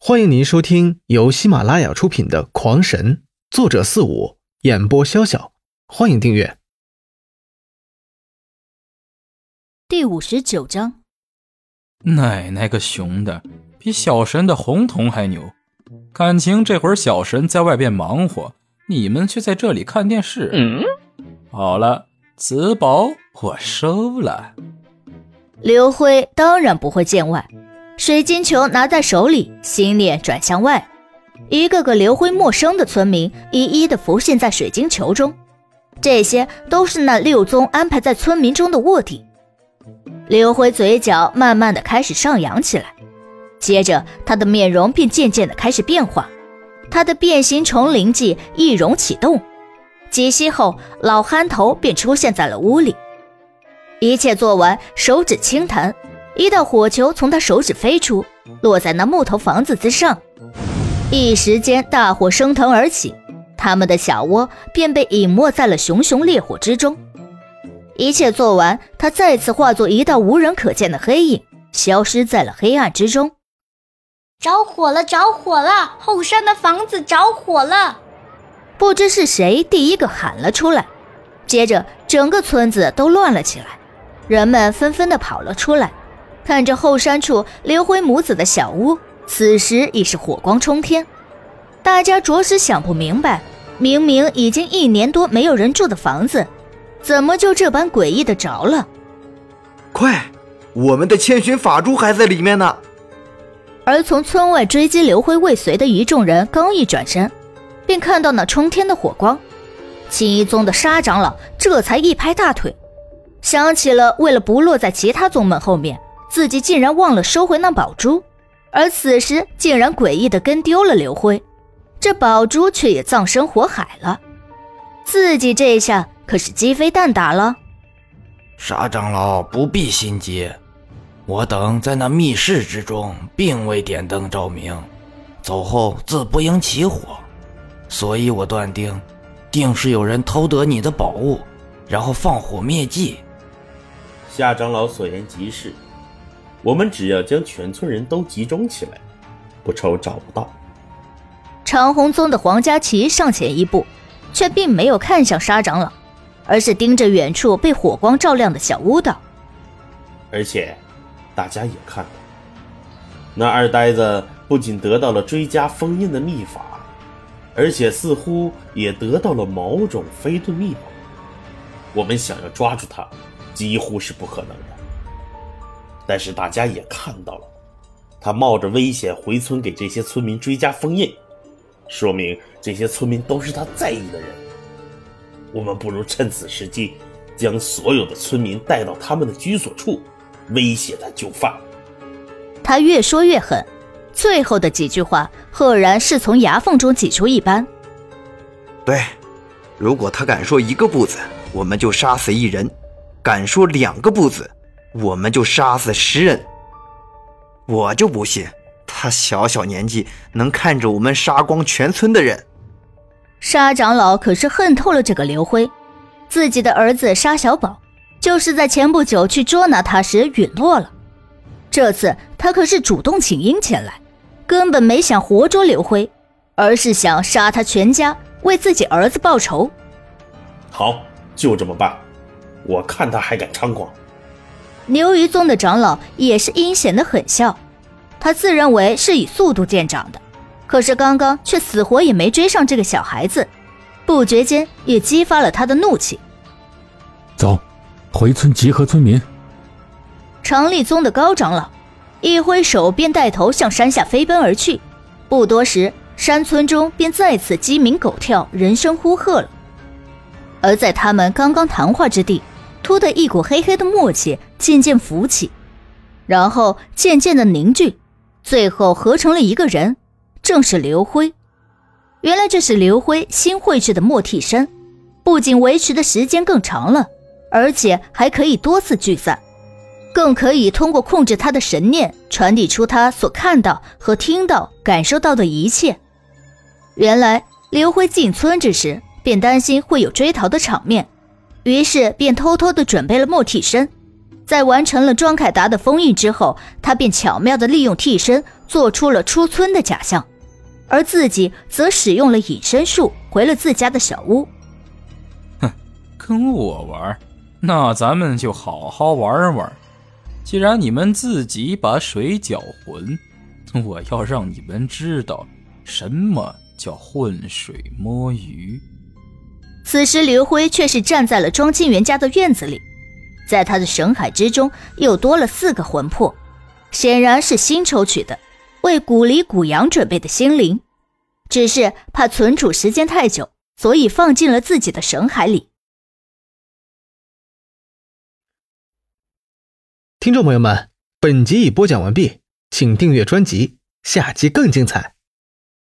欢迎您收听由喜马拉雅出品的《狂神》，作者四五，演播潇潇。欢迎订阅。第五十九章，奶奶个熊的，比小神的红瞳还牛！感情这会儿小神在外边忙活，你们却在这里看电视。嗯，好了，此宝我收了。刘辉当然不会见外。水晶球拿在手里，心念转向外，一个个刘辉陌生的村民一一的浮现在水晶球中，这些都是那六宗安排在村民中的卧底。刘辉嘴角慢慢的开始上扬起来，接着他的面容便渐渐的开始变化，他的变形虫灵技易容启动，几息后，老憨头便出现在了屋里。一切做完，手指轻弹。一道火球从他手指飞出，落在那木头房子之上，一时间大火升腾而起，他们的小窝便被隐没在了熊熊烈火之中。一切做完，他再次化作一道无人可见的黑影，消失在了黑暗之中。着火了！着火了！后山的房子着火了！不知是谁第一个喊了出来，接着整个村子都乱了起来，人们纷纷的跑了出来。看着后山处刘辉母子的小屋，此时已是火光冲天。大家着实想不明白，明明已经一年多没有人住的房子，怎么就这般诡异的着了？快，我们的千寻法珠还在里面呢！而从村外追击刘辉未遂的一众人刚一转身，便看到那冲天的火光。青衣宗的沙长老这才一拍大腿，想起了为了不落在其他宗门后面。自己竟然忘了收回那宝珠，而此时竟然诡异的跟丢了刘辉，这宝珠却也葬身火海了。自己这下可是鸡飞蛋打了。沙长老不必心急，我等在那密室之中，并未点灯照明，走后自不应起火，所以我断定，定是有人偷得你的宝物，然后放火灭迹。夏长老所言极是。我们只要将全村人都集中起来，不愁找不到。长虹宗的黄家琪上前一步，却并没有看向沙长老，而是盯着远处被火光照亮的小屋道：“而且，大家也看到，那二呆子不仅得到了追加封印的秘法，而且似乎也得到了某种飞遁秘宝。我们想要抓住他，几乎是不可能的。”但是大家也看到了，他冒着危险回村给这些村民追加封印，说明这些村民都是他在意的人。我们不如趁此时机，将所有的村民带到他们的居所处，威胁他就范。他越说越狠，最后的几句话赫然是从牙缝中挤出一般。对，如果他敢说一个不字，我们就杀死一人；敢说两个不字。我们就杀死十人，我就不信他小小年纪能看着我们杀光全村的人。沙长老可是恨透了这个刘辉，自己的儿子沙小宝就是在前不久去捉拿他时陨落了，这次他可是主动请缨前来，根本没想活捉刘辉，而是想杀他全家，为自己儿子报仇。好，就这么办，我看他还敢猖狂。牛鱼宗的长老也是阴险的狠笑，他自认为是以速度见长的，可是刚刚却死活也没追上这个小孩子，不觉间也激发了他的怒气。走，回村集合村民。长立宗的高长老一挥手，便带头向山下飞奔而去。不多时，山村中便再次鸡鸣狗跳，人声呼喝了。而在他们刚刚谈话之地。突的一股黑黑的墨气渐渐浮起，然后渐渐的凝聚，最后合成了一个人，正是刘辉。原来这是刘辉新绘制的墨替身，不仅维持的时间更长了，而且还可以多次聚散，更可以通过控制他的神念传递出他所看到和听到、感受到的一切。原来刘辉进村之时便担心会有追逃的场面。于是便偷偷的准备了墨替身，在完成了庄凯达的封印之后，他便巧妙地利用替身做出了出村的假象，而自己则使用了隐身术回了自家的小屋。哼，跟我玩，那咱们就好好玩玩。既然你们自己把水搅浑，我要让你们知道什么叫浑水摸鱼。此时，刘辉却是站在了庄清源家的院子里。在他的神海之中，又多了四个魂魄，显然是新抽取的，为古离古阳准备的心灵。只是怕存储时间太久，所以放进了自己的神海里。听众朋友们，本集已播讲完毕，请订阅专辑，下集更精彩。